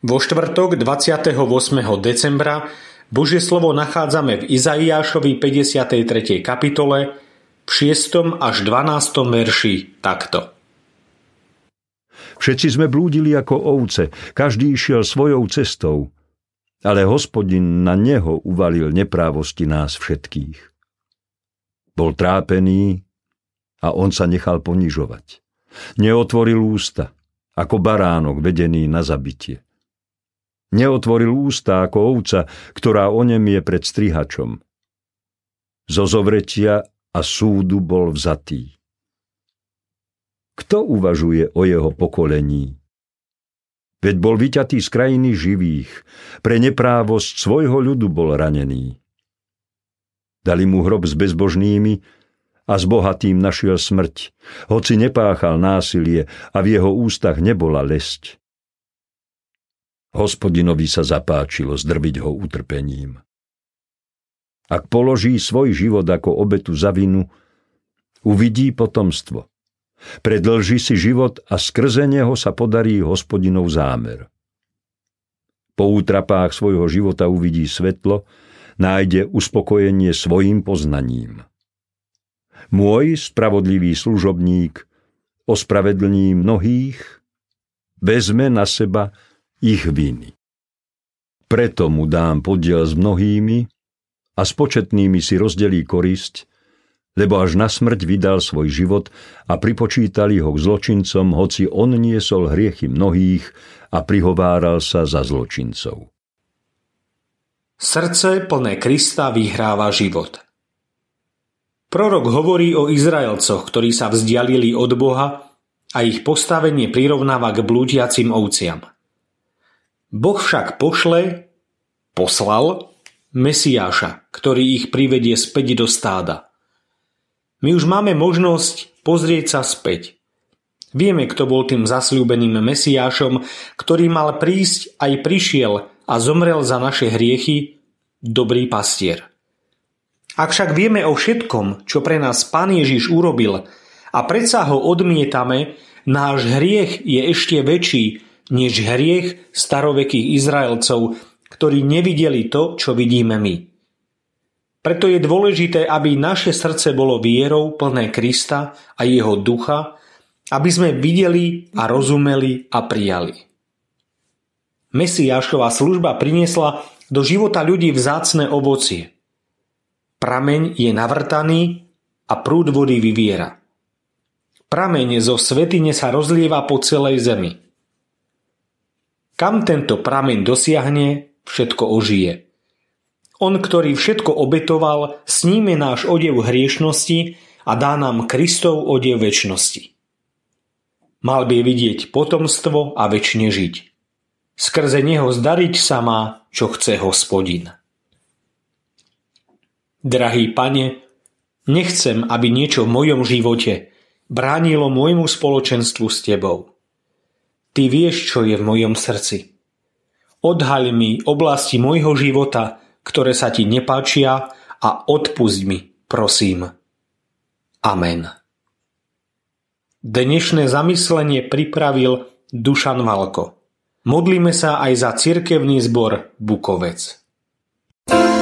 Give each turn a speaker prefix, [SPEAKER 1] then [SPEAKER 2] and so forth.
[SPEAKER 1] Vo štvrtok 28. decembra Božie slovo nachádzame v Izaiášovi 53. kapitole v 6. až 12. verši takto.
[SPEAKER 2] Všetci sme blúdili ako ovce, každý išiel svojou cestou, ale hospodin na neho uvalil neprávosti nás všetkých. Bol trápený a on sa nechal ponižovať. Neotvoril ústa, ako baránok vedený na zabitie. Neotvoril ústa ako ovca, ktorá o nem je pred strihačom. Zo zovretia a súdu bol vzatý. Kto uvažuje o jeho pokolení? Veď bol vyťatý z krajiny živých, pre neprávosť svojho ľudu bol ranený. Dali mu hrob s bezbožnými a s bohatým našiel smrť, hoci nepáchal násilie a v jeho ústach nebola lesť. Hospodinovi sa zapáčilo zdrbiť ho utrpením. Ak položí svoj život ako obetu za vinu, uvidí potomstvo. Predlží si život a skrze neho sa podarí hospodinov zámer. Po útrapách svojho života uvidí svetlo, nájde uspokojenie svojim poznaním. Môj spravodlivý služobník ospravedlní mnohých, vezme na seba ich viny. Preto mu dám podiel s mnohými a s početnými si rozdelí korisť, lebo až na smrť vydal svoj život a pripočítali ho k zločincom, hoci on niesol hriechy mnohých a prihováral sa za zločincov.
[SPEAKER 1] Srdce plné Krista vyhráva život. Prorok hovorí o Izraelcoch, ktorí sa vzdialili od Boha a ich postavenie prirovnáva k blúdiacim ovciam. Boh však pošle, poslal Mesiáša, ktorý ich privedie späť do stáda. My už máme možnosť pozrieť sa späť. Vieme, kto bol tým zasľúbeným Mesiášom, ktorý mal prísť aj prišiel a zomrel za naše hriechy, dobrý pastier. Ak však vieme o všetkom, čo pre nás Pán Ježiš urobil a predsa ho odmietame, náš hriech je ešte väčší, než hriech starovekých Izraelcov, ktorí nevideli to, čo vidíme my. Preto je dôležité, aby naše srdce bolo vierou plné Krista a jeho ducha, aby sme videli a rozumeli a prijali. Mesiášová služba priniesla do života ľudí vzácne ovocie. Prameň je navrtaný a prúd vody vyviera. Prameň zo svetine sa rozlieva po celej zemi. Kam tento prameň dosiahne, všetko ožije. On, ktorý všetko obetoval, sníme náš odev hriešnosti a dá nám Kristov odev väčšnosti. Mal by vidieť potomstvo a väčšine žiť. Skrze neho zdariť sa má, čo chce hospodin. Drahý pane, nechcem, aby niečo v mojom živote bránilo môjmu spoločenstvu s tebou. Ty vieš, čo je v mojom srdci. Odhaľ mi oblasti môjho života, ktoré sa ti nepáčia a odpusť mi, prosím. Amen. Dnešné zamyslenie pripravil Dušan Valko. Modlíme sa aj za cirkevný zbor Bukovec. thank you